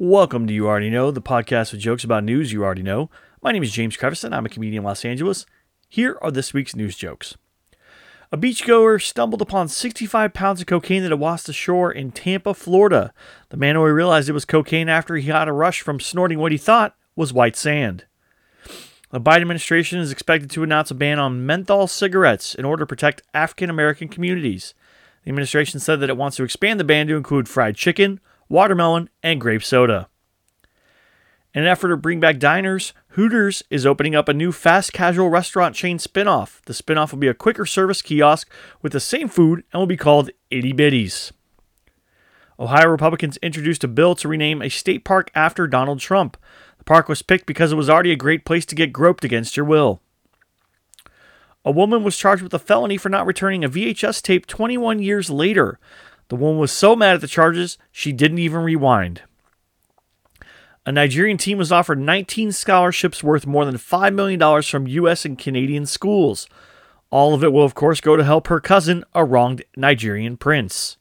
Welcome to You Already Know, the podcast with jokes about news you already know. My name is James Crevison. I'm a comedian in Los Angeles. Here are this week's news jokes. A beachgoer stumbled upon 65 pounds of cocaine that had washed ashore in Tampa, Florida. The man only realized it was cocaine after he got a rush from snorting what he thought was white sand. The Biden administration is expected to announce a ban on menthol cigarettes in order to protect African American communities. The administration said that it wants to expand the ban to include fried chicken, watermelon, and grape soda. In an effort to bring back diners, Hooters is opening up a new fast casual restaurant chain spinoff. The spinoff will be a quicker service kiosk with the same food and will be called Itty Bitties. Ohio Republicans introduced a bill to rename a state park after Donald Trump. The park was picked because it was already a great place to get groped against your will. A woman was charged with a felony for not returning a VHS tape 21 years later. The woman was so mad at the charges, she didn't even rewind. A Nigerian team was offered 19 scholarships worth more than $5 million from U.S. and Canadian schools. All of it will, of course, go to help her cousin, a wronged Nigerian prince.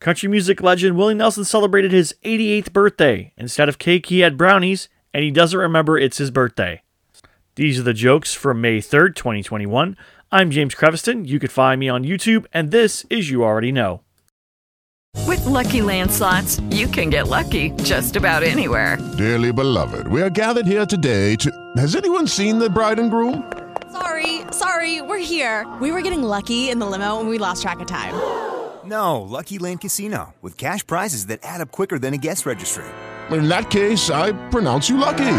Country music legend Willie Nelson celebrated his 88th birthday. Instead of cake, he had brownies, and he doesn't remember it's his birthday. These are the jokes from May 3rd, 2021. I'm James Creviston. You could find me on YouTube, and this is You Already Know. With Lucky Land slots, you can get lucky just about anywhere. Dearly beloved, we are gathered here today to. Has anyone seen the bride and groom? Sorry, sorry, we're here. We were getting lucky in the limo and we lost track of time. No, Lucky Land Casino, with cash prizes that add up quicker than a guest registry. In that case, I pronounce you lucky.